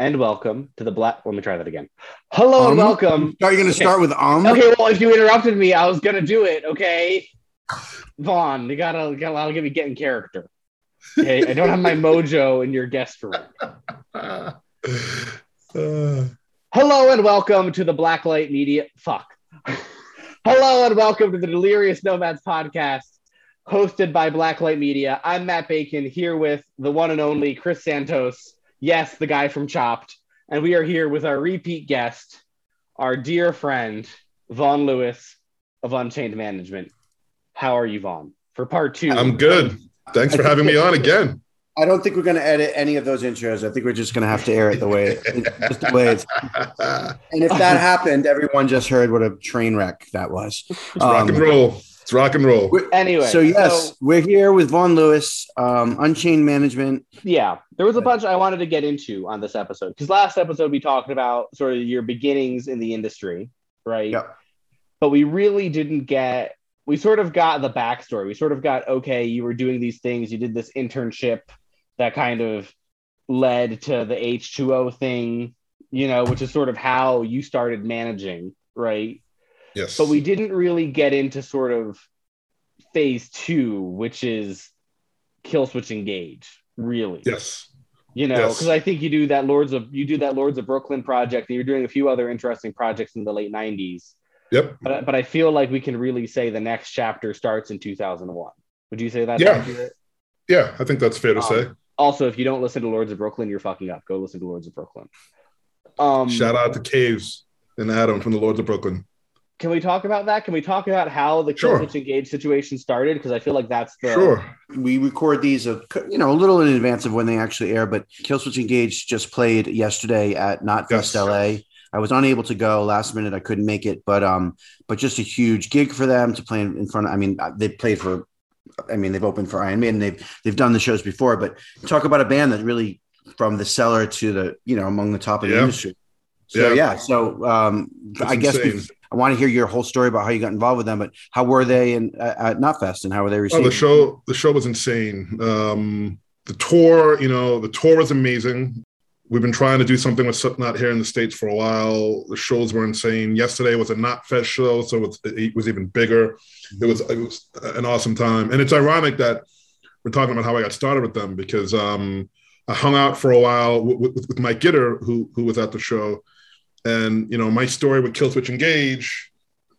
and welcome to the Black. Let me try that again. Hello Um? and welcome. Are you going to Okay. start with um? Okay, well, if you interrupted me, I was gonna do it. Okay, Vaughn, you gotta gotta give me get in character. Okay, I don't have my mojo in your guest room. Uh, Hello and welcome to the Blacklight Media. Fuck. Hello and welcome to the Delirious Nomads podcast, hosted by Blacklight Media. I'm Matt Bacon here with the one and only Chris Santos. Yes, the guy from Chopped, and we are here with our repeat guest, our dear friend Vaughn Lewis of Unchained Management. How are you, Vaughn? For part two, I'm good. Thanks for having me on again. I don't think we're going to edit any of those intros. I think we're just going to have to air it the way, just the way it's. And if that happened, everyone just heard what a train wreck that was. It's rock and um, roll. It's rock and roll. Anyway, So yes, so- we're here with Vaughn Lewis, um, Unchained Management. yeah, there was a bunch I wanted to get into on this episode because last episode we talked about sort of your beginnings in the industry, right? Yep. But we really didn't get. We sort of got the backstory. We sort of got okay. You were doing these things. You did this internship that kind of led to the H two O thing, you know, which is sort of how you started managing, right? Yes. but we didn't really get into sort of phase two, which is Killswitch Engage, really. Yes. You know, Yes. because I think you do that Lords of you do that Lords of Brooklyn project, and you're doing a few other interesting projects in the late '90s. Yep. But but I feel like we can really say the next chapter starts in 2001. Would you say that? Yeah. accurate? Yeah, I think that's fair to Um, say. Also, if you don't listen to Lords of Brooklyn, you're fucking up. Go listen to Lords of Brooklyn. Um, Shout out to Caves and Adam from the Lords of Brooklyn. Can we talk about that? Can we talk about how the kill Sure. switch engage situation started? Because I feel like that's the Sure. We record these, a, you know, a little in advance of when they actually air. But Killswitch Engage just played yesterday at Knotfest Yes. LA. I was unable to go last minute. I couldn't make it, but um, but just a huge gig for them to play in front of. I mean, they played for. I mean, they've opened for Iron Maiden. They've they've done the shows before, but talk about a band that really from the cellar to the you know among the top of the Yeah. industry. So Yeah. yeah, so um, That's I guess insane. I want to hear your whole story about how you got involved with them. But how were they in at, at Knotfest and how were they received? Oh, the show the show was insane. Um, the tour, you know, the tour was amazing. We've been trying to do something with Slipknot here in the states for a while. The shows were insane. Yesterday was a Knotfest show, so it was, it was even bigger. It was it was an awesome time, and it's ironic that we're talking about how I got started with them because um, I hung out for a while with, with, with Mike Gitter, who who was at the show, and you know my story with Killswitch Engage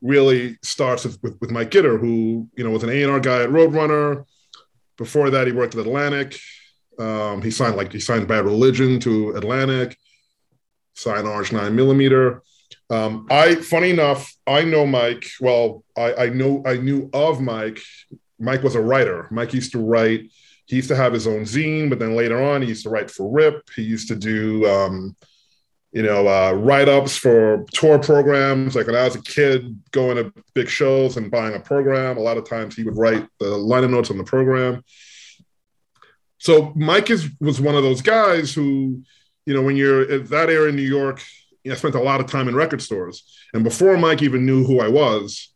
really starts with, with, with Mike Gitter, who you know was an A and R guy at Roadrunner. Before that, he worked at Atlantic. Um, he signed like he signed Bad Religion to Atlantic, signed Orange Nine Millimeter. Um, I, funny enough, I know Mike. Well, I, I know I knew of Mike. Mike was a writer. Mike used to write. He used to have his own zine, but then later on, he used to write for Rip. He used to do, um, you know, uh, write-ups for tour programs. Like when I was a kid, going to big shows and buying a program. A lot of times, he would write the liner notes on the program. so Mike is was one of those guys who, you know, when you're at that era in New York, I spent a lot of time in record stores. And before Mike even knew who I was,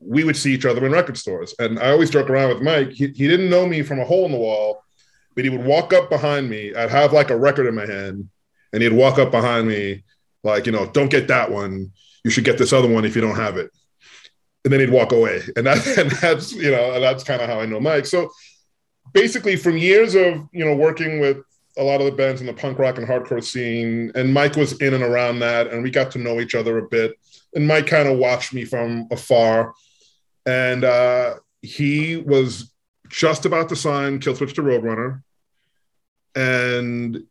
we would see each other in record stores. And I always joke around with Mike. He, he didn't know me from a hole in the wall, but he would walk up behind me. I'd have like a record in my hand, and he'd walk up behind me, like, you know, don't get that one. You should get this other one if you don't have it. And then he'd walk away. And, that, and that's, you know, that's kind of how I know Mike. So basically, from years of, you know, working with a lot of the bands in the punk rock and hardcore scene, and Mike was in and around that, and we got to know each other a bit. And Mike kind of watched me from afar and uh, he was just about to sign Killswitch to Roadrunner, and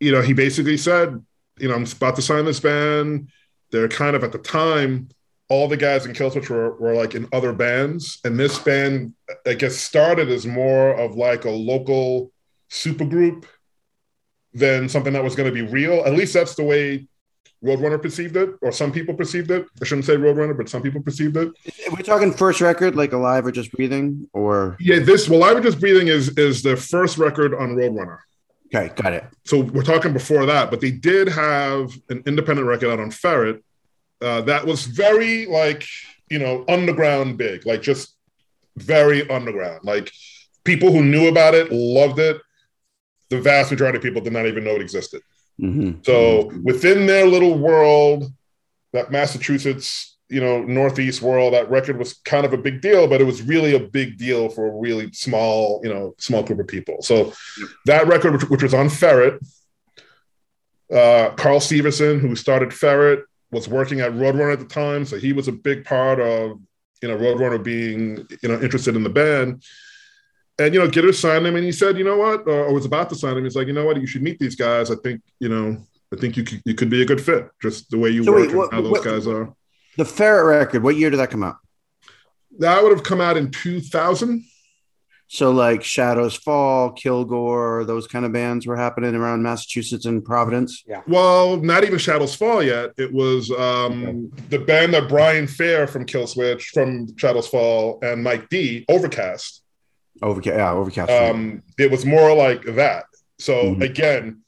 you know he basically said, you know, I'm about to sign this band. They're kind of at the time, all the guys in Killswitch were, were like in other bands, and this band, I guess, started as more of like a local supergroup than something that was going to be real. At least that's the way Roadrunner perceived it, or some people perceived it. I shouldn't say Roadrunner, but some people perceived it. We're talking first record, like Alive or Just Breathing, or yeah, this well, Alive or Just Breathing is is the first record on Roadrunner. Okay, got it. So we're talking before that, but they did have an independent record out on Ferret uh, that was very like you know underground big, like just very underground. Like people who knew about it loved it. The vast majority of people did not even know it existed. Mm-hmm. So within their little world, that Massachusetts, you know, Northeast world, that record was kind of a big deal, but it was really a big deal for a really small, you know, small group of people. So that record, which, which was on Ferret, uh, Carl Severson who started Ferret, was working at Roadrunner at the time, so he was a big part of, you know, Roadrunner being, you know, interested in the band and you know, Gitter signed him, and he said, "You know what?" Or was about to sign him. He's like, "You know what? You should meet these guys. I think you know, I think you could, you could be a good fit, just the way you so work wait, what, and how those what, guys are." The Ferret record. What year did that come out? That would have come out in two thousand. So, like Shadows Fall, Kilgore, those kind of bands were happening around Massachusetts and Providence. Yeah. Well, not even Shadows Fall yet. It was um, okay. the band that Brian Fair from Killswitch, from Shadows Fall, and Mike D, Overcast Overcast, yeah, Overcast. Um, it was more like that. So mm-hmm. again,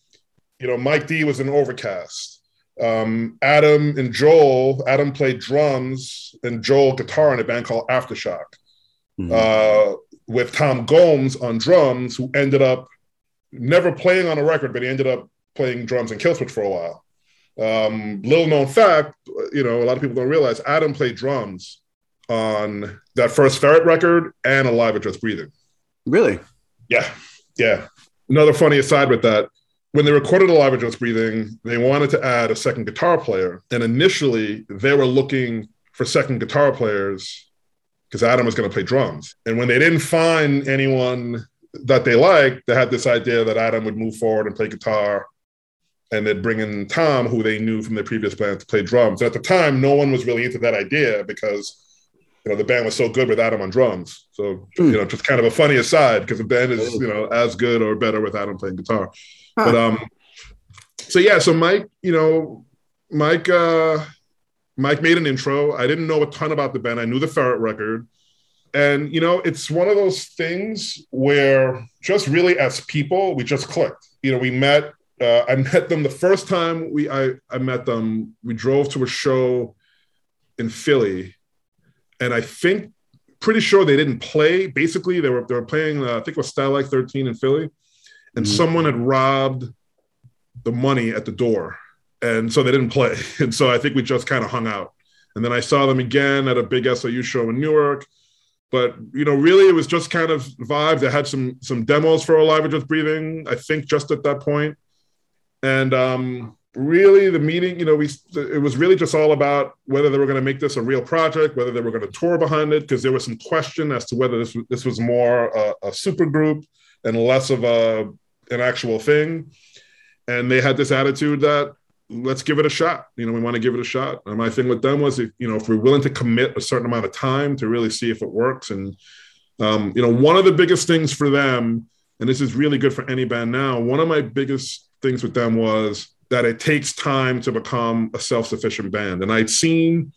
you know, Mike D was an Overcast. Um, Adam and Joel, Adam played drums and Joel guitar in a band called Aftershock. Mm-hmm. Uh, with Tom Gomes on drums, who ended up never playing on a record, but he ended up playing drums in Killswitch for a while. Um, little known fact, you know, a lot of people don't realize Adam played drums on that first Ferret record and Alive or Just Breathing. Really? Yeah. Yeah. Another funny aside with that when they recorded Alive or Just Breathing, they wanted to add a second guitar player. And initially, they were looking for second guitar players because Adam was going to play drums. And when they didn't find anyone that they liked, they had this idea that Adam would move forward and play guitar and they'd bring in Tom, who they knew from their previous band, to play drums. And at the time, no one was really into that idea because you know the band was so good with Adam on drums. So mm. you know, just kind of a funny aside because the band is you know as good or better with Adam playing guitar. But um, so yeah, so Mike, you know, Mike, uh, Mike made an intro. I didn't know a ton about the band. I knew the Ferret record, and you know, it's one of those things where just really as people, we just clicked. You know, we met. Uh, I met them the first time we I I met them. We drove to a show in Philly and I think pretty sure they didn't play. Basically, they were they were playing. Uh, I think it was Starlight 13 in Philly, and mm-hmm. someone had robbed the money at the door, and so they didn't play. And so I think we just kind of hung out. And then I saw them again at a big SOU show in Newark. But you know, really, it was just kind of vibes. They had some some demos for Alive Just Breathing. I think just at that point. point, and um, really the meeting, you know, we it was really just all about whether they were going to make this a real project, whether they were going to tour behind it, because there was some question as to whether this this was more a, a super group and less of a an actual thing. And they had this attitude that let's give it a shot. You know, we want to give it a shot. And my thing with them was, if you know, if we're willing to commit a certain amount of time to really see if it works. And um, you know, one of the biggest things for them, and this is really good for any band now. One of my biggest things with them was that it takes time to become a self-sufficient band. And I'd seen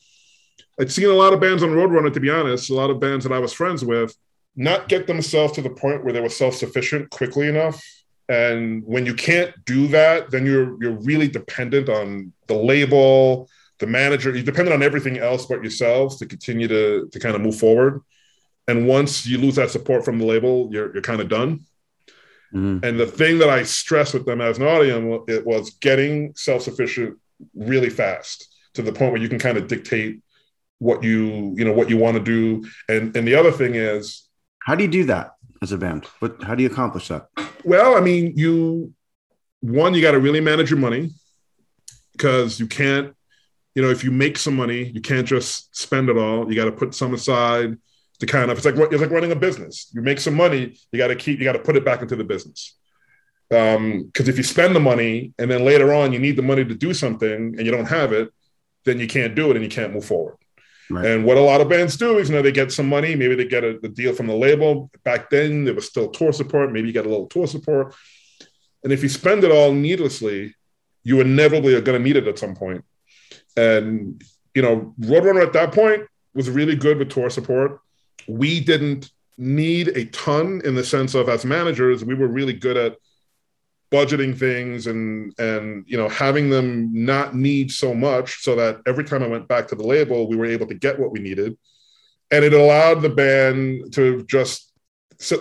I'd seen a lot of bands on Roadrunner, to be honest, a lot of bands that I was friends with not get themselves to the point where they were self-sufficient quickly enough. And when you can't do that, then you're you're really dependent on the label, the manager. You're dependent on everything else but yourselves to continue to to kind of move forward. And once you lose that support from the label, you're you're kind of done. Mm-hmm. And the thing that I stress with them as an audience it was getting self-sufficient really fast to the point where you can kind of dictate what you you know what you want to do. And and the other thing is, how do you do that as a band? What how do you accomplish that? Well, I mean, you one you got to really manage your money because you can't you know if you make some money you can't just spend it all you got to put some aside to kind of it's like it's like running a business. You make some money, you got to keep you got to put it back into the business. Because um, if you spend the money and then later on you need the money to do something and you don't have it, then you can't do it and you can't move forward. Right. And what a lot of bands do is, you know, they get some money, maybe they get a, a deal from the label. Back then, there was still tour support. Maybe you get a little tour support. And if you spend it all needlessly, you inevitably are going to need it at some point. And you know, Roadrunner at that point was really good with tour support we didn't need a ton in the sense of as managers, we were really good at budgeting things and and you know having them not need so much so that every time I went back to the label, we were able to get what we needed. And it allowed the band to just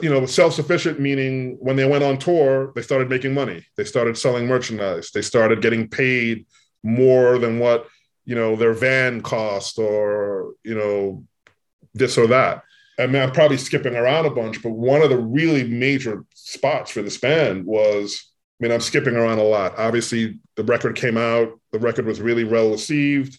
you know self-sufficient meaning when they went on tour they started making money. They started selling merchandise. They started getting paid more than what you know their van cost or you know this or that. I mean, I'm probably skipping around a bunch, but one of the really major spots for this band was, I mean, I'm skipping around a lot. Obviously, the record came out, the record was really well received.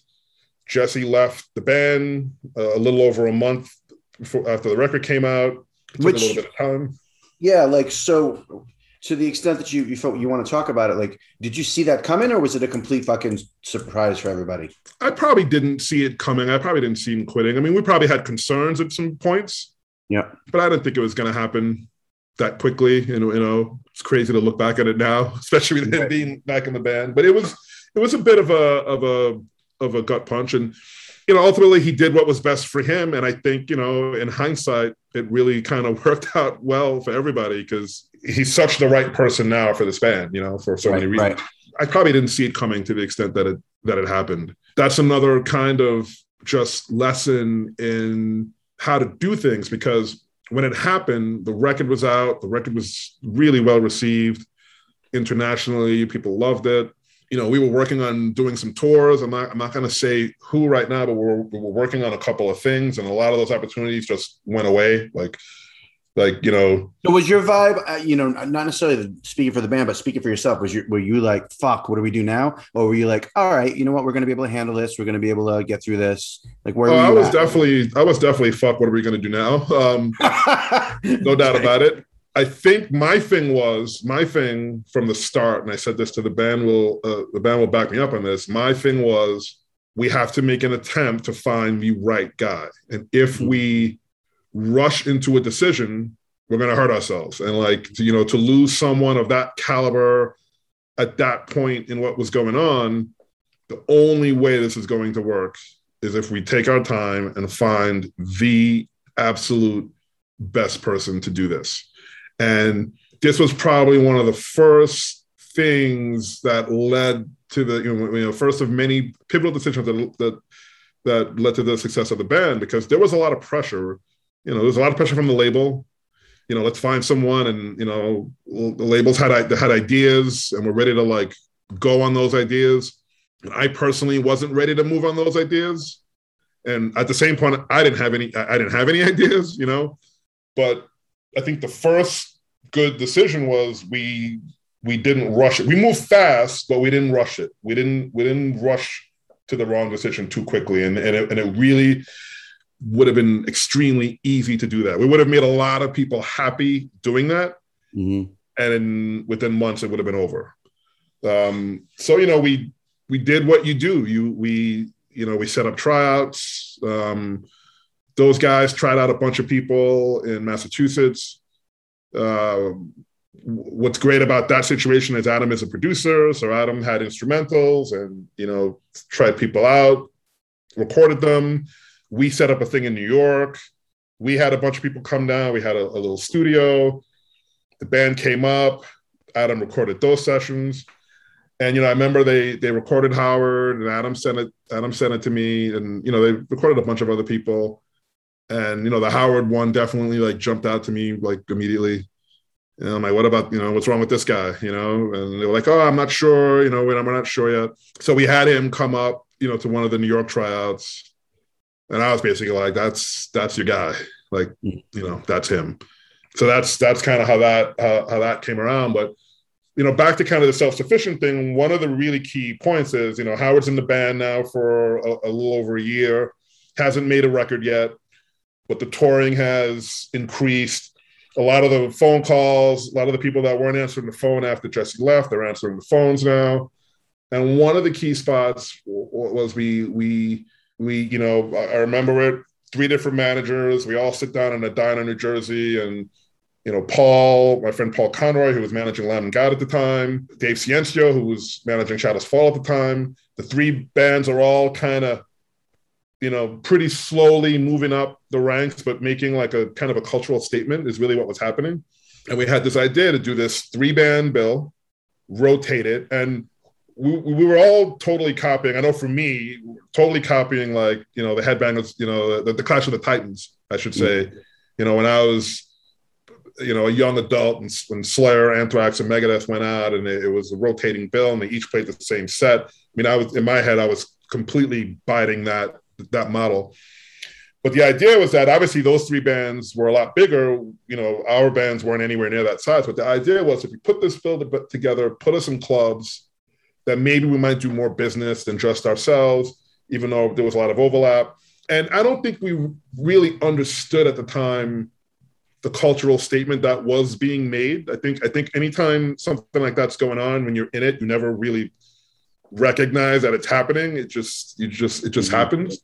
Jesse left the band uh, a little over a month before, after the record came out. It took Which, a little bit of time. Yeah, like so to the extent that you you felt you want to talk about it, like, did you see that coming, or was it a complete fucking surprise for everybody? I probably didn't see it coming. I probably didn't see him quitting. I mean, we probably had concerns at some points. Yeah, but I didn't think it was going to happen that quickly. You know, you know, it's crazy to look back at it now, especially with him being back in the band. But it was it was a bit of a of a of a gut punch, and you know, ultimately he did what was best for him. And I think you know, in hindsight, it really kind of worked out well for everybody because he's such the right person now for this band, you know, for so right, many reasons. Right. I probably didn't see it coming to the extent that it that it happened. That's another kind of just lesson in how to do things because when it happened, the record was out, the record was really well received internationally, people loved it. You know, we were working on doing some tours. I'm not, I'm not going to say who right now, but we're, we were working on a couple of things, and a lot of those opportunities just went away. Like like you know so was your vibe uh, you know not necessarily speaking for the band but speaking for yourself was you were you like fuck what do we do now? Or were you like all right you know what we're going to be able to handle this we're going to be able to get through this like where oh, i was at? definitely i was definitely fuck what are we going to do now? Um no doubt about it. I think my thing was my thing from the start and i said this to the band will uh, the band will back me up on this my thing was we have to make an attempt to find the right guy. And if mm-hmm. we rush into a decision, we're going to hurt ourselves. And like, to, you know, to lose someone of that caliber at that point in what was going on, the only way this is going to work is if we take our time and find the absolute best person to do this. And this was probably one of the first things that led to the you know, first of many pivotal decisions that, that that led to the success of the band because there was a lot of pressure you know, there's a lot of pressure from the label. You know, let's find someone, and you know, the labels had had ideas, and we're ready to like go on those ideas. And I personally wasn't ready to move on those ideas. And at the same point, I didn't have any. I didn't have any ideas, you know. But I think the first good decision was we we didn't rush it. We moved fast, but we didn't rush it. We didn't we didn't rush to the wrong decision too quickly, and and it, and it really would have been extremely easy to do that. We would have made a lot of people happy doing that. Mm-hmm. And in, within months, it would have been over. Um, so, you know, we, we did what you do. You, we, you know, we set up tryouts. Um, those guys tried out a bunch of people in Massachusetts. Uh, what's great about that situation is Adam is a producer, so Adam had instrumentals and you know tried people out, recorded them we set up a thing in New York. we had a bunch of people come down. We had a, a little studio. The band came up. Adam recorded those sessions. And you know, I remember they they recorded Howard and Adam sent it. Adam sent it to me, and you know, they recorded a bunch of other people. And you know, the Howard one definitely like jumped out to me like immediately. And I'm like, what about, you know, what's wrong with this guy? You know, and they were like, oh, I'm not sure, you know, we're not sure yet. So we had him come up, you know, to one of the New York tryouts. And I was basically like, that's that's your guy. Like, hmm. you know, that's him. So that's that's kind of how that how, how that came around. But you know, back to kind of the self-sufficient thing, one of the really key points is, you know, Howard's in the band now for a, a little over a year, hasn't made a record yet, but the touring has increased a lot of the phone calls, a lot of the people that weren't answering the phone after Jesse left, they're answering the phones now. And one of the key spots was we we we you know I remember it three different managers. We all sit down in a diner in New Jersey, and you know Paul, my friend Paul Conroy, who was managing Lamb of God at the time, Dave Ciencio, who was managing Shadows Fall at the time. The three bands are all kind of you know, pretty slowly moving up the ranks, but making like a kind of a cultural statement is really what was happening. And we had this idea to do this three band bill, rotate it. And we, we were all totally copying. I know for me, totally copying like, you know, the headbangers, you know, the, the Clash of the Titans, I should say. Mm-hmm. You know, when I was, you know, a young adult and when Slayer, Anthrax, and Megadeth went out and it, it was a rotating bill and they each played the same set. I mean, I was in my head, I was completely biting that that model. But the idea was that obviously those three bands were a lot bigger. You know, our bands weren't anywhere near that size. But the idea was if you put this bill together, put us in clubs, that maybe we might do more business than just ourselves, even though there was a lot of overlap. And I don't think we really understood at the time the cultural statement that was being made. I think I think anytime something like that's going on, when you're in it, you never really recognize that it's happening. It just you just it just mm-hmm. happens.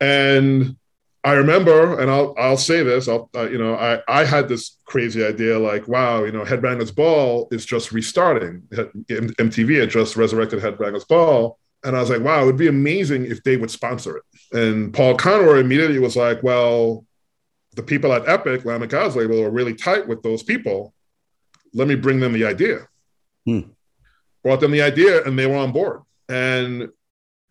And I remember, and I'll I'll say this, I'll uh, you know I I had this crazy idea like wow you know Headbangers Ball is just restarting. MTV had just resurrected Headbangers Ball, and I was like wow it would be amazing if they would sponsor it. And Paul Conroy immediately was like well the people at Epic God's label are really tight with those people. Let me bring them the idea. Hmm. Brought them the idea, and they were on board. And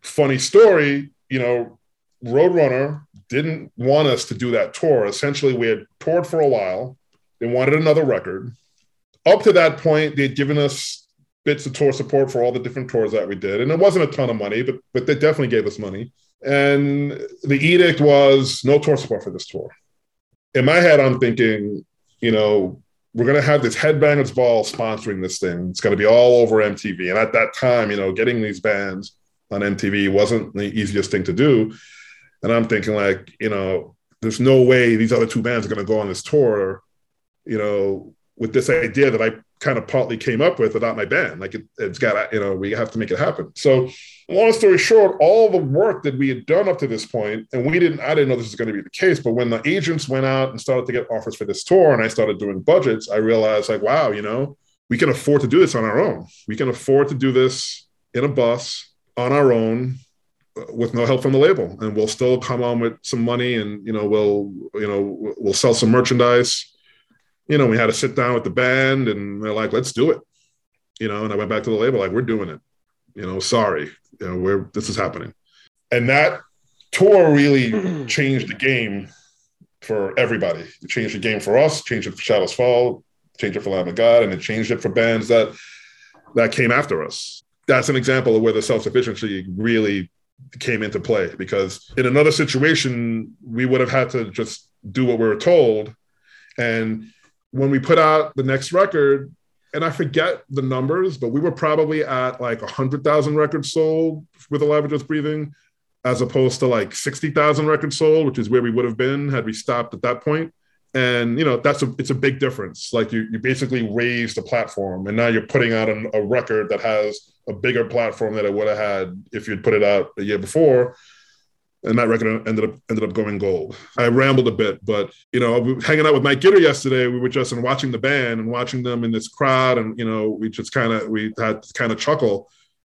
funny story, you know Roadrunner didn't want us to do that tour. Essentially, we had toured for a while. They wanted another record. Up to that point, they'd given us bits of tour support for all the different tours that we did. And it wasn't a ton of money, but, but they definitely gave us money. And the edict was no tour support for this tour. In my head, I'm thinking, you know, we're going to have this Headbangers Ball sponsoring this thing. It's going to be all over MTV. And at that time, you know, getting these bands on MTV wasn't the easiest thing to do. And I'm thinking like, you know, there's no way these other two bands are going to go on this tour, you know, with this idea that I kind of partly came up with without my band. Like it, has got, you know, we have to make it happen. So long story short, all the work that we had done up to this point, and we didn't, I didn't know this was going to be the case, but when the agents went out and started to get offers for this tour and I started doing budgets, I realized like, wow, you know, we can afford to do this on our own. We can afford to do this in a bus on our own with no help from the label. And we'll still come on with some money and you know we'll you know we'll sell some merchandise. You know we had to sit down with the band and they're like let's do it. You know and i went back to the label like we're doing it. You know sorry. You know we're this is happening. And that tour really changed the game for everybody. It changed the game for us changed it for shadows fall changed it for lamb of god and it changed it for bands that that came after us. That's an example of where the self-sufficiency really came into play because in another situation we would have had to just do what we were told. And when we put out the next record and i forget the numbers but we were probably at like 100000 records sold with alive and just breathing as opposed to like 60000 records sold which is where we would have been had we stopped at that point and you know that's a it's a big difference. Like you you basically raised the platform and now you're putting out an, a record that has a bigger platform that it would have had if you'd put it out a year before. And that record ended up ended up going gold. I rambled a bit, but you know, hanging out with Mike Gitter yesterday, we were just and watching the band and watching them in this crowd, and you know, we just kind of we had kind of chuckle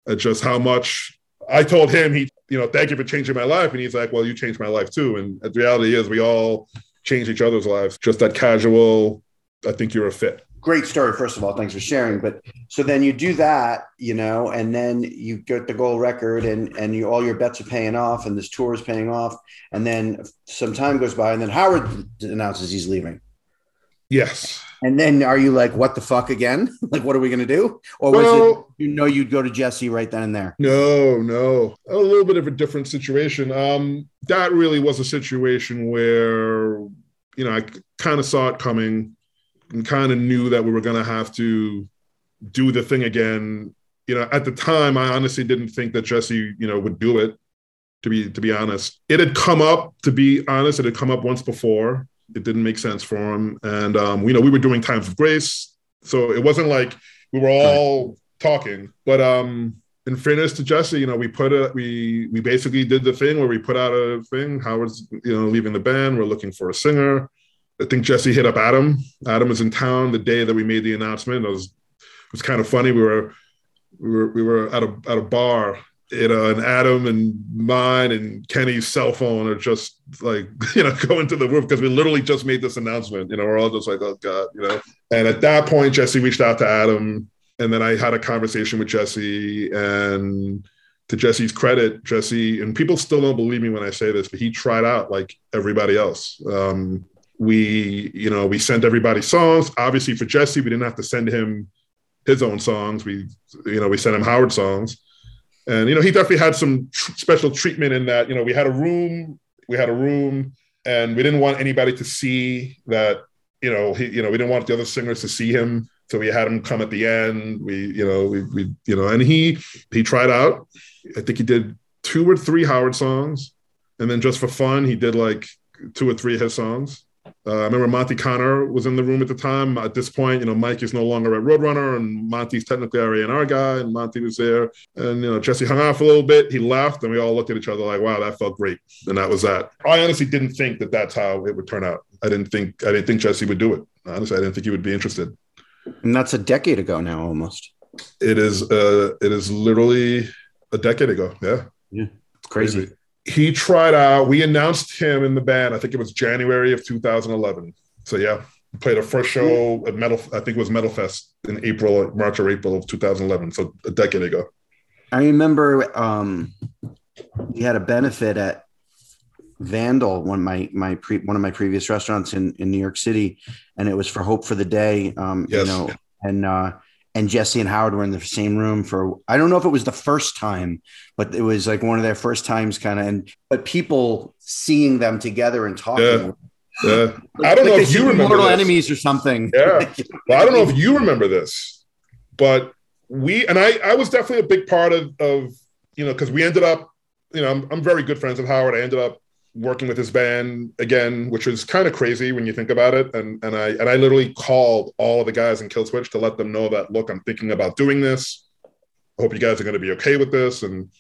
at just how much I told him he, you know, thank you for changing my life, and he's like, well, you changed my life too. And the reality is, we all change each other's lives. Just that casual, I think you're a fit. Great story, first of all. Thanks for sharing. But so then you do that, you know, and then you get the gold record, and and you all your bets are paying off, and this tour is paying off, and then some time goes by, and then Howard announces he's leaving. Yes. And then are you like, what the fuck again? like, what are we going to do? Or was Well- it, you know, you'd go to Jesse right then and there? No, no. A little bit of a different situation. Um, that really was a situation where, you know, I kind of saw it coming and kind of knew that we were going to have to do the thing again. You know, at the time, I honestly didn't think that Jesse, you know, would do it. To be to be honest, it had come up. To be honest, it had come up once before. It didn't make sense for him, and um, you know, we were doing Times of Grace, so it wasn't like we were all talking. But um, in fairness to Jesse, you know, we put a we we basically did the thing where we put out a thing. Howard's you know leaving the band. We're looking for a singer. I think Jesse hit up Adam. Adam was in town the day that we made the announcement. It was it was kind of funny. We were we were we were at a at a bar. You know, and Adam and mine and Kenny's cell phone are just like, you know, going to the roof because we literally just made this announcement. You know, we're all just like, oh God, you know. And at that point, Jesse reached out to Adam and then I had a conversation with Jesse. And to Jesse's credit, Jesse, and people still don't believe me when I say this, but he tried out like everybody else. Um, we, you know, we sent everybody songs. Obviously, for Jesse, we didn't have to send him his own songs. We, you know, we sent him Howard songs. And, you know, he definitely had some tr- special treatment in that, you know, we had a room, we had a room, and we didn't want anybody to see that, you know, he, you know, we didn't want the other singers to see him. So we had him come at the end. We you know we, we you know and he he tried out. I think he did two or three howard songs. And then just for fun he did like two or three of his songs uh, i remember Monte Conner was in the room at the time at this point you know mike is no longer at roadrunner and Monte's technically our A&R guy and Monte was there and you know jesse hung off a little bit he left and we all looked at each other like wow that felt great and that was that i honestly didn't think that that's how it would turn out i didn't think i didn't think jesse would do it honestly i didn't think he would be interested And that's a decade ago now, almost. It is uh it is literally a decade ago. Yeah. Yeah. It's crazy. He tried out, we announced him in the band, I think it was January of 2011. So yeah, played our first show at Metal, I think it was Metal Fest in April, March or April of 2011. So a decade ago. I remember um, we had a benefit at Vandal, one of my my pre, one of my previous restaurants in in New York City, and it was for Hope for the Day. Um, Yes. You know, and uh, and Jesse and Howard were in the same room for I don't know if it was the first time, but it was like one of their first times, kind of. And but people seeing them together and talking. Yeah. Yeah. I don't know if you remember mortal this. enemies or something. Yeah. Well, I don't know if you remember this, but we and I I was definitely a big part of of you know because we ended up you know I'm, I'm very good friends with Howard. I ended up working with his band again, which is kind of crazy when you think about it. And and I and I literally called all of the guys in Killswitch to let them know that look, I'm thinking about doing this. I hope you guys are going to be okay with this. And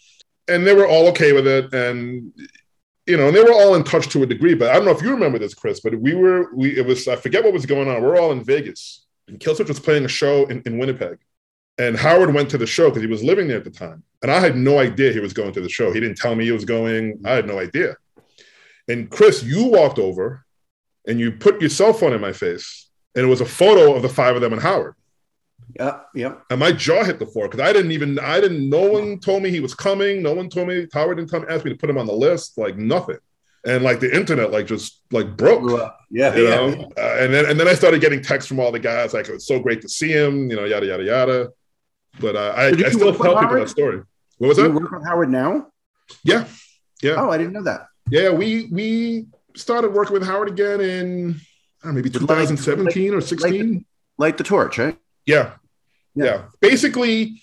and they were all okay with it. And you know, and they were all in touch to a degree. But I don't know if you remember this, Chris, but we were we it was I forget what was going on. We're all in Vegas, and Killswitch was playing a show in, in Winnipeg. And Howard went to the show because he was living there at the time. And I had no idea he was going to the show. He didn't tell me he was going. I had no idea. And Chris, you walked over and you put your cell phone in my face, and it was a photo of the five of them and Howard. Yeah, yeah. And my jaw hit the floor because I didn't even, I didn't, no one told me he was coming. No one told me, Howard didn't come ask me to put him on the list, like nothing. And like the internet, like just like broke. Yeah. You yeah. know, uh, and then and then I started getting texts from all the guys like it was so great to see him, you know, yada yada yada. But uh, I, So I still tell people that story. What was Do you work with Howard now? Yeah, yeah, Oh, I didn't know that. Yeah. We we started working with Howard again in I don't know, maybe With like- 2017 or 16. Light the torch, right? yeah. Yeah. yeah, Basically,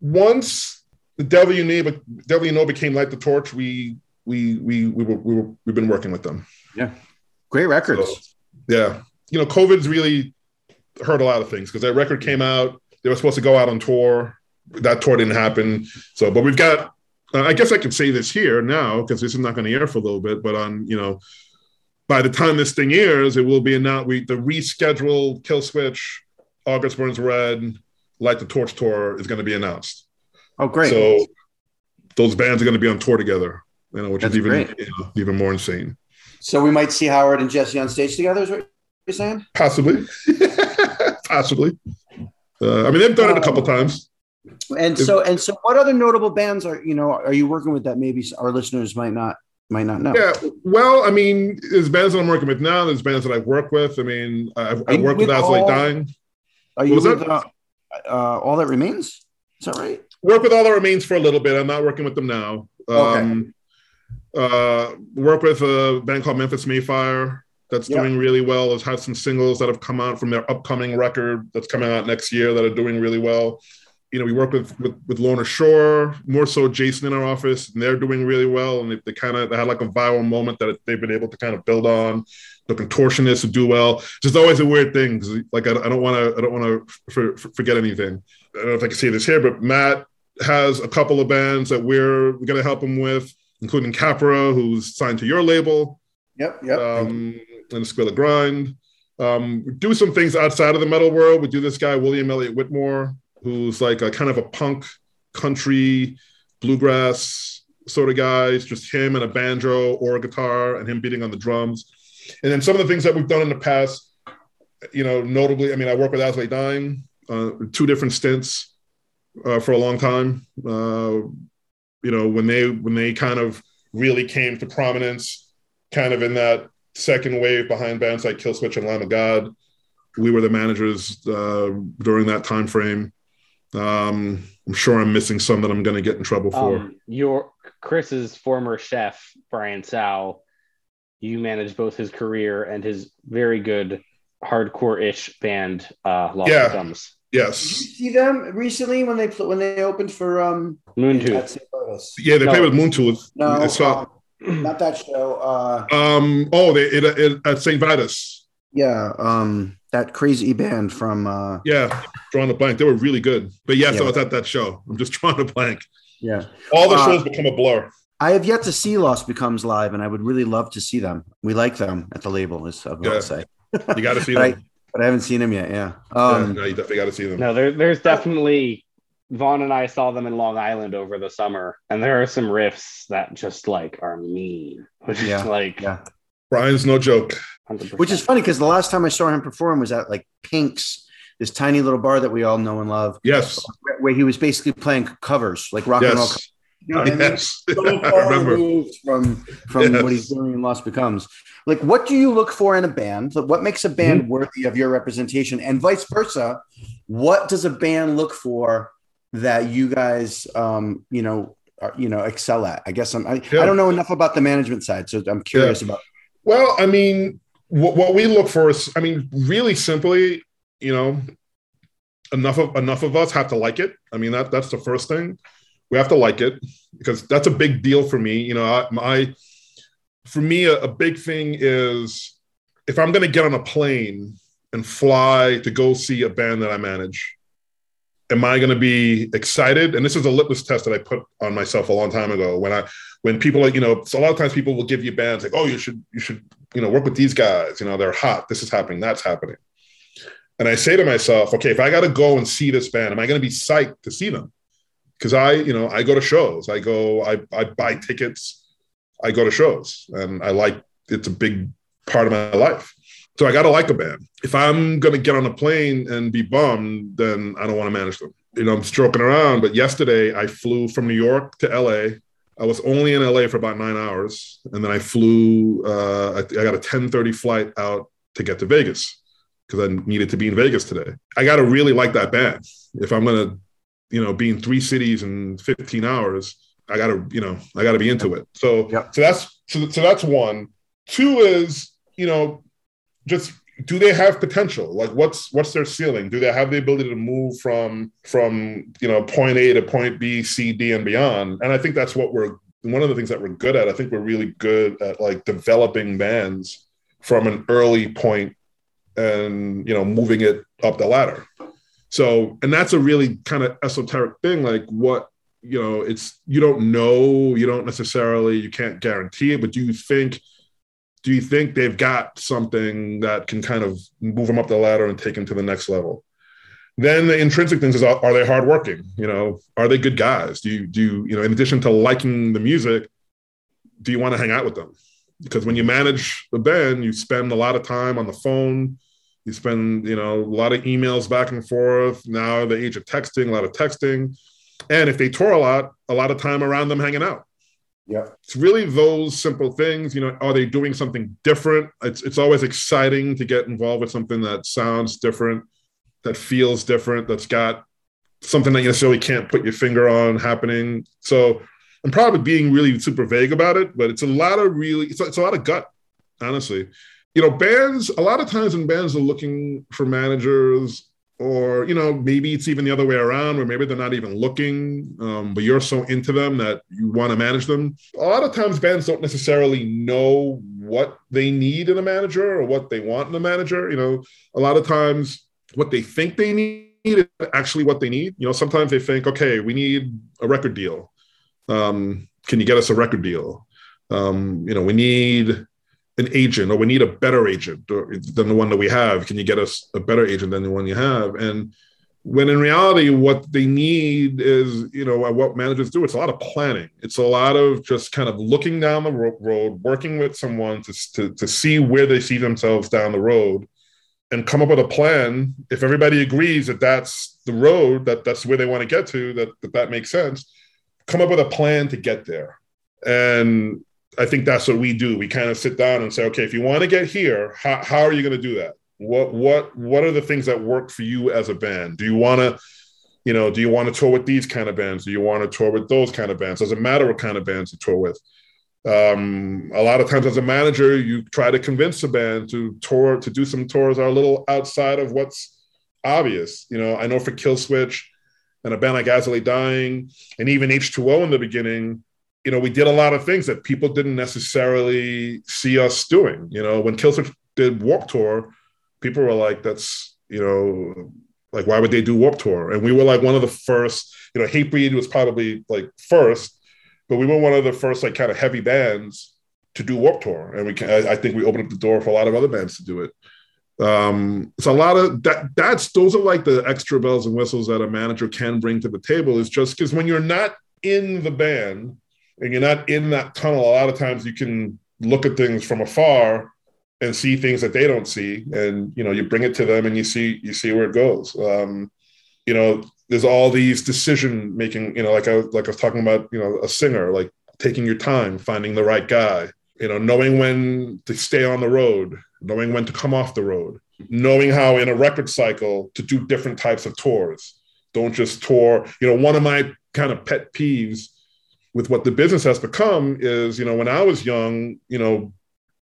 once the Devil You Know, Devil You Know became Light the Torch, we we we we were, we were we've been working with them. Yeah, great records. So, yeah. You know, COVID's really hurt a lot of things because that record came out. They were supposed to go out on tour. That tour didn't happen. So, but we've got, uh, I guess I can say this here now because this is not going to air for a little bit, but on, you know, by the time this thing airs, it will be announced. We, the rescheduled Killswitch, August Burns Red, Light the Torch tour is going to be announced. Oh, great. So those bands are going to be on tour together, you know, which That's is even, you know, even more insane. So we might see Howard and Jesse on stage together. Is what you're saying? Possibly, possibly. Uh, I mean, they've done it a couple times. And so, and so, what other notable bands are you know are you working with that maybe our listeners might not might not know? Yeah, well, I mean, there's bands that I'm working with now. There's bands that I've worked with. I mean, I've, I worked with with As Late all- Dying. Are you was with, that? uh, uh, all that remains? Is that right? Work with All That Remains for a little bit. I'm not working with them now. Okay. Um, uh, work with a band called Memphis May Fire that's Yeah. doing really well. Has had some singles that have come out from their upcoming record that's coming out next year that are doing really well. You know, we work with with, with Lorna Shore, more so Jason in our office, and they're doing really well. And they, they kind of they had like a viral moment that they've been able to kind of build on. The contortionists do well. It's Just always a weird thing because like I, don't want to I don't want to for, for, forget anything. I don't know if I can say this here, but Matt has a couple of bands that we're, going to help him with, including Capra, who's signed to your label, Yep. Yep. um, and Squilla Grind. Um, we do some things outside of the metal world. We do this guy, William Elliott Whitmore, who's like a kind of a punk, country, bluegrass sort of guy. It's just him and a banjo or a guitar and him beating on the drums. And then some of the things that we've done in the past, you know, notably, I mean, I work with As Lay Dying, uh, two different stints uh, for a long time. Uh, you know, when they when they kind of really came to prominence, kind of in that second wave behind bands like Killswitch and Lamb of God, we were the managers uh, during that time frame. Um, I'm sure I'm missing some that I'm going to get in trouble for. Um, your Chris's former chef Brian Sow, you managed both his career and his very good hardcore-ish band, uh, Lost Yeah. Becomes. Did you yes, see them recently when they when they opened for um at Moontooth. Yeah, they No. play with Moontooth. No, It's, um, not that show. Uh, um, oh, they it, it, at St. Vitus. yeah, um, that crazy band from uh, Yeah, drawing a blank. They were really good. But yes, Yeah. I was at that show. I'm just drawing a blank. yeah. All the Uh, shows become a blur. I have yet to see Lost Becomes live, and I would really love to see them. We like them at the label, is I will Yeah. say. You got to see but, I, them. but I haven't seen them yet. Yeah. yeah, Um, no, you definitely got to see them. No, there, there's definitely Vaughn and I saw them in Long Island over the summer, and there are some riffs that just like are mean, which Yeah, is like yeah. Brian's no joke. 100%. Which is funny because the last time I saw him perform was at like Pink's, this tiny little bar that we all know and love, Yes, where, where he was basically playing covers, like rock and roll. yes, You know what I mean? So far removed from from Yes. what he's doing in Lost Becomes. Like, what do you look for in a band? Like, What makes a band Mm-hmm. worthy of your representation, and vice versa? What does a band look for that you guys, um, you know, are, you know, excel at? I guess I'm. I, Yeah. I don't know enough about the management side, so I'm curious about. Well, I mean, what, what we look for is, I mean, really simply, you know, enough of enough of us have to like it. I mean, that that's the first thing. We have to like it because that's a big deal for me. You know, I, my for me a, a big thing is if I'm going to get on a plane and fly to go see a band that I manage, am I going to be excited? And this is a litmus test that I put on myself a long time ago when I when people are, you know, so a lot of times people will give you bands like, oh, you should, you should, you know, work with these guys. You know, they're hot. This is happening. That's happening. And I say to myself, okay, if I got to go and see this band, am I going to be psyched to see them? Because I, you know, I go to shows. I go, I, I buy tickets. I go to shows, and I like. It's a big part of my life. So I got to like a band. If I'm going to get on a plane and be bummed, then I don't want to manage them. You know, I'm stroking around, but yesterday I flew from New York to LA. I was only in LA for about nine hours, and then I flew. Uh, I, I got a 10:30 flight out to get to Vegas because I needed to be in Vegas today. I got to really like that band if I'm gonna, you know, be in three cities in 15 hours. I got to, you know, I got to be into it. So, Yep. so that's so, so that's one. Two is, you know, just do they have potential? Like, what's what's their ceiling? Do they have the ability to move from from you know point A to point B, C, D, and beyond? And I think that's what we're one of the things that we're good at. I think we're really good at like developing bands from an early point and you know moving it up the ladder. So, and that's a really kind of esoteric thing. Like, what you know, it's you don't know, you don't necessarily, you can't guarantee it, but do you think? Do you think they've got something that can kind of move them up the ladder and take them to the next level? Then the intrinsic things is are they hardworking? You know, are they good guys? Do you do you, you know in addition to liking the music, do you want to hang out with them? because when you manage a band, you spend a lot of time on the phone. You spend, you know, a lot of emails back and forth. Now the age of texting, a lot of texting, and if they tour a lot, a lot of time around them hanging out. Yeah. It's really those simple things. You know, are they doing something different? It's it's always exciting to get involved with something that sounds different, that feels different, that's got something that you necessarily can't put your finger on happening. So I'm probably being really super vague about it, but it's a lot of really it's, it's a lot of gut, honestly. You know, bands a lot of times when bands are looking for managers or you know maybe it's even the other way around where maybe they're not even looking um, but you're so into them that you want to manage them. A lot of times bands don't necessarily know what they need in a manager or what they want in a manager you know? A lot of times what they think they need is actually what they need. You know sometimes they think okay we need a record deal. Um, can you get us a record deal? Um, you know we need an agent or we need a better agent than the one that we have. Can you get us a better agent than the one you have? And when in reality what they need is you know what managers do. It's a lot of planning. It's a lot of just kind of looking down the road working with someone to, to, to see where they see themselves down the road and come up with a plan. If everybody agrees that that's the road that that's where they want to get to that that, that makes sense come up with a plan to get there. And I think that's what we do. We kind of sit down and say, okay, if you want to get here, how, how are you going to do that? What what what are the things that work for you as a band? Do you want to, you know, do you want to tour with these kind of bands? Do you want to tour with those kind of bands? Doesn't matter what kind of bands you tour with. Um, a lot of times, as a manager, you try to convince a band to tour to do some tours are a little outside of what's obvious. You know, I know for Killswitch and a band like Lay Dying, and even H2O in the beginning you know, we did a lot of things that people didn't necessarily see us doing. You know, when Killswitch did Warp Tour, people were like, "That's you know, like why would they do Warp Tour?" And we were like one of the first. You know, Hatebreed was probably like first, but we were one of the first like kind of heavy bands to do Warp Tour, and we can, I, I think we opened up the door for a lot of other bands to do it. Um, it's a lot of that. That's those are like the extra bells and whistles that a manager can bring to the table. Is just because when you're not in the band and you're not in that tunnel, a lot of times you can look at things from afar and see things that they don't see, and you know you bring it to them and you see you see where it goes. Um, you know, there's all these decision making. You know, like I like I was talking about. You know, a singer like taking your time, finding the right guy. You know, knowing when to stay on the road, knowing when to come off the road, knowing how in a record cycle to do different types of tours. Don't just tour. You know, one of my kind of pet peeves with what the business has become is, you know, when I was young, you know,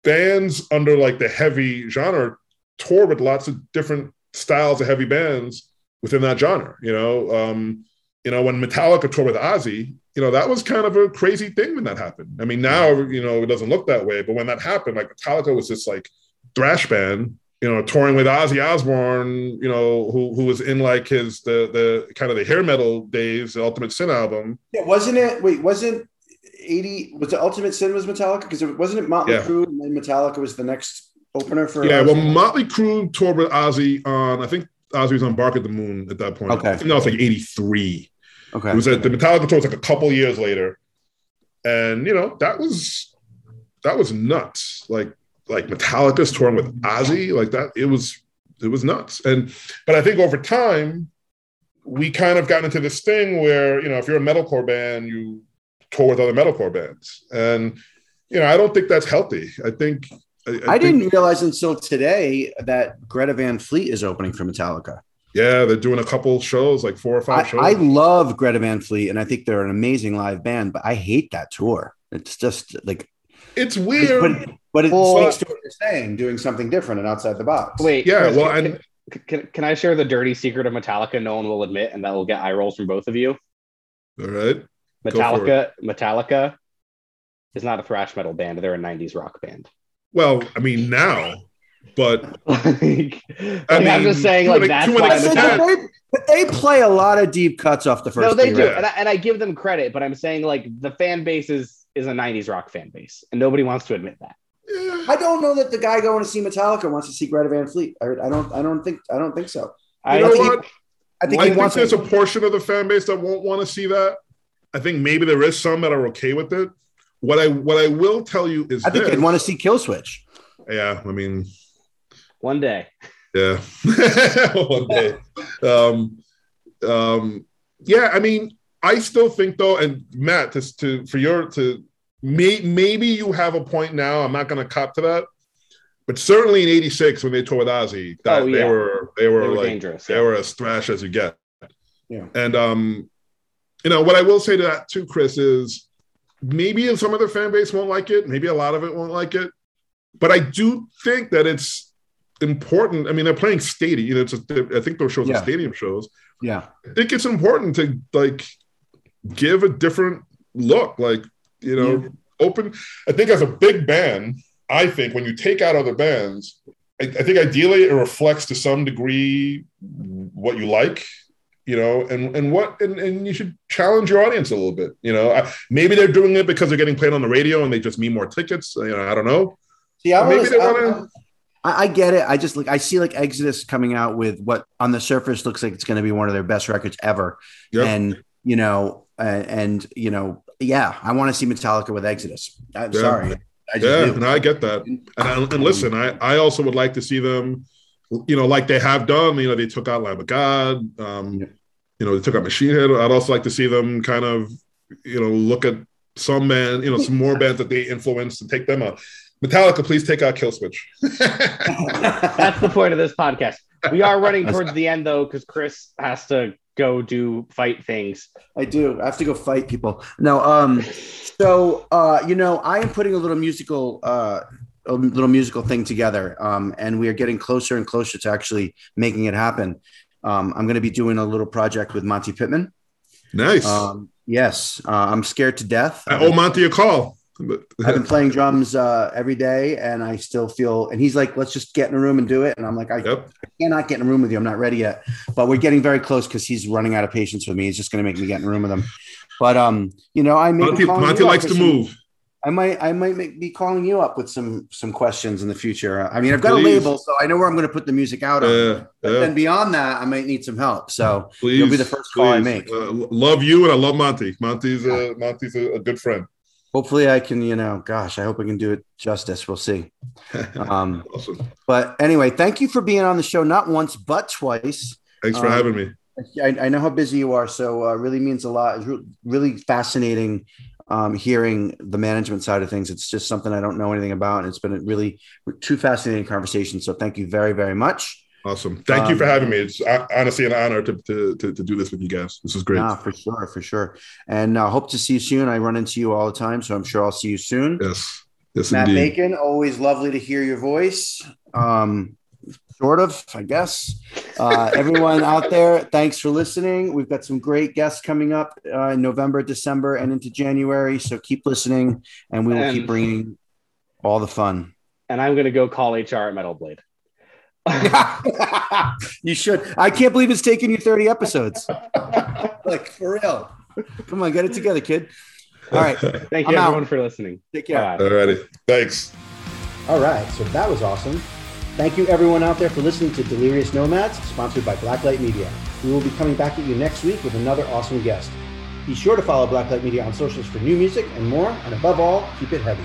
bands under like the heavy genre tour with lots of different styles of heavy bands within that genre. You know, um, you know, when Metallica toured with Ozzy, you know, that was kind of a crazy thing when that happened. I mean, now you know it doesn't look that way, but when that happened, like Metallica was this like thrash band you know, touring with Ozzy Osbourne, you know, who who was in like his the the kind of the hair metal days, the Ultimate Sin album. Yeah, wasn't it? Wait, wasn't eighty? Was the Ultimate Sin was Metallica? Because it wasn't it Motley yeah. Crue, and then Metallica was the next opener for. Yeah, Ozzy? well, Motley Crue toured with Ozzy on. I think Ozzy was on Bark at the Moon at that point. Okay, I think that was like eighty three. Okay, it was at the Metallica tour was like a couple years later, and you know that was that was nuts. Like like Metallica's touring with Ozzy, like that. It was it was nuts. And but I think over time, we kind of got into this thing where you know if you're a metalcore band, you tour with other metalcore bands, and you know I don't think that's healthy. I think I, I, I didn't realize until today that Greta Van Fleet is opening for Metallica. Yeah, they're doing a couple shows, like four or five I, shows. I love Greta Van Fleet, and I think they're an amazing live band, but I hate that tour. It's just like it's weird. But, but it well, speaks to what you're saying, doing something different and outside the box. Wait, yeah. Chris, well, can, can, can I share the dirty secret of Metallica? No one will admit, and that will get eye rolls from both of you. All right. Metallica, Metallica is not a thrash metal band. They're a '90s rock band. Well, I mean now, but like, I mean, I'm just saying, like that's why. They, but they play a lot of deep cuts off the first. No, they do, and I, and I give them credit. But I'm saying, like the fan base is is a '90s rock fan base, and nobody wants to admit that. I don't know that the guy going to see Metallica wants to see Greta Van Fleet. I, I don't. I don't think. I don't think so. I, know think he, I think, I think there's a portion of the fan base that won't want to see that. I think maybe there is some that are okay with it, what I what I will tell you is I think this. they'd want to see Killswitch. Yeah, I mean, One day. yeah, one day. Um, um, yeah, I mean, I still think though, and Matt, to, to for your to may, maybe you have a point now. I'm not going to cop to that, but certainly in '86 when they toured with Ozzy, that Oh, they were they were They were like dangerous, they yeah. were as thrash as you get. Yeah. And um, you know what I will say to that too, Chris is maybe some of their fan base won't like it, maybe a lot of it won't like it, but I do think that it's important. I mean, they're playing stadium. You know, it's a, I think those shows Yeah. are stadium shows. Yeah. I think it's important to like give a different look, like you know, open. I think as a big band, I think when you take out other bands, I, I think ideally it reflects to some degree what you like, you know, and and what and, and you should challenge your audience a little bit. You know, I, maybe they're doing it because they're getting played on the radio and they just need more tickets. You know, I don't know. See, I Maybe was, they wanna- I, I get it. I just like I see like Exodus coming out with what on the surface looks like it's going to be one of their best records ever, Yep. and you know, uh, and you know, yeah, I want to see Metallica with Exodus. I'm Yeah. sorry, I Yeah, do. no, I get that. And, and, and listen, I, I also would like to see them, you know, like they have done. You know, they took out Lamb of God. Um, Yeah. You know, they took out Machine Head. I'd also like to see them kind of, you know, look at some band, you know, some more bands that they influenced and take them out. Metallica, please take out Killswitch. That's the point of this podcast. We are running towards the end though, because Chris has to go do fight things. I do. I have to go fight people. No, um, so uh, you know, I am putting a little musical uh a little musical thing together. Um, and we are getting closer and closer to actually making it happen. Um, I'm gonna be doing a little project with Monte Pittman. nice. Um, yes, uh, I'm scared to death. I owe Monte a call. But- I've been playing drums uh, every day, and I still feel. And he's like, "Let's just get in a room and do it." And I'm like, "I yep. cannot get in a room with you. I'm not ready yet." But we're getting very close because he's running out of patience with me. He's just going to make me get in a room with him. But um, you know, I may Monte, Monte likes to some- move. I might, I might make, be calling you up with some some questions in the future. I mean, I've got Please. a label, so I know where I'm going to put the music out on. Yeah, But yeah. then beyond that, I might need some help. So Please, you'll be the first call I make. Uh, love you, and I love Monte. Monte's a Monte's a, a good friend. Hopefully, I can. You know, gosh, I hope I can do it justice. We'll see. Um, awesome. But anyway, thank you for being on the show, not once, but twice. Thanks for um, having me. I, I know how busy you are, so uh, really means a lot. It's re- really fascinating um, hearing the management side of things. It's just something I don't know anything about. And it's been a really two fascinating conversations. So thank you very, very much. Awesome. Thank you Um, for having me. It's uh, honestly an honor to, to, to, to do this with you guys. This is great. Nah, for sure, for sure. And uh, hope to see you soon. I run into you all the time, so I'm sure I'll see you soon. Yes. Yes, Matt indeed. Bacon, always lovely to hear your voice. Um, sort of, I guess. Uh, everyone out there, thanks for listening. We've got some great guests coming up uh, in November, December, and into January. So keep listening, and we will And- keep bringing all the fun. And I'm gonna go call HR at Metal Blade. you should. I can't believe it's taken you 30 episodes. like for real. Come on, get it together, kid. All right, Thank you I'm out. everyone for listening. take care. Bye. Alrighty. Thanks. All right, so that was awesome. Thank you, everyone out there, for listening to Delirious Nomads, sponsored by Blacklight Media. We will be coming back at you next week with another awesome guest. Be sure to follow Blacklight Media on socials for new music and more, and above all, keep it heavy.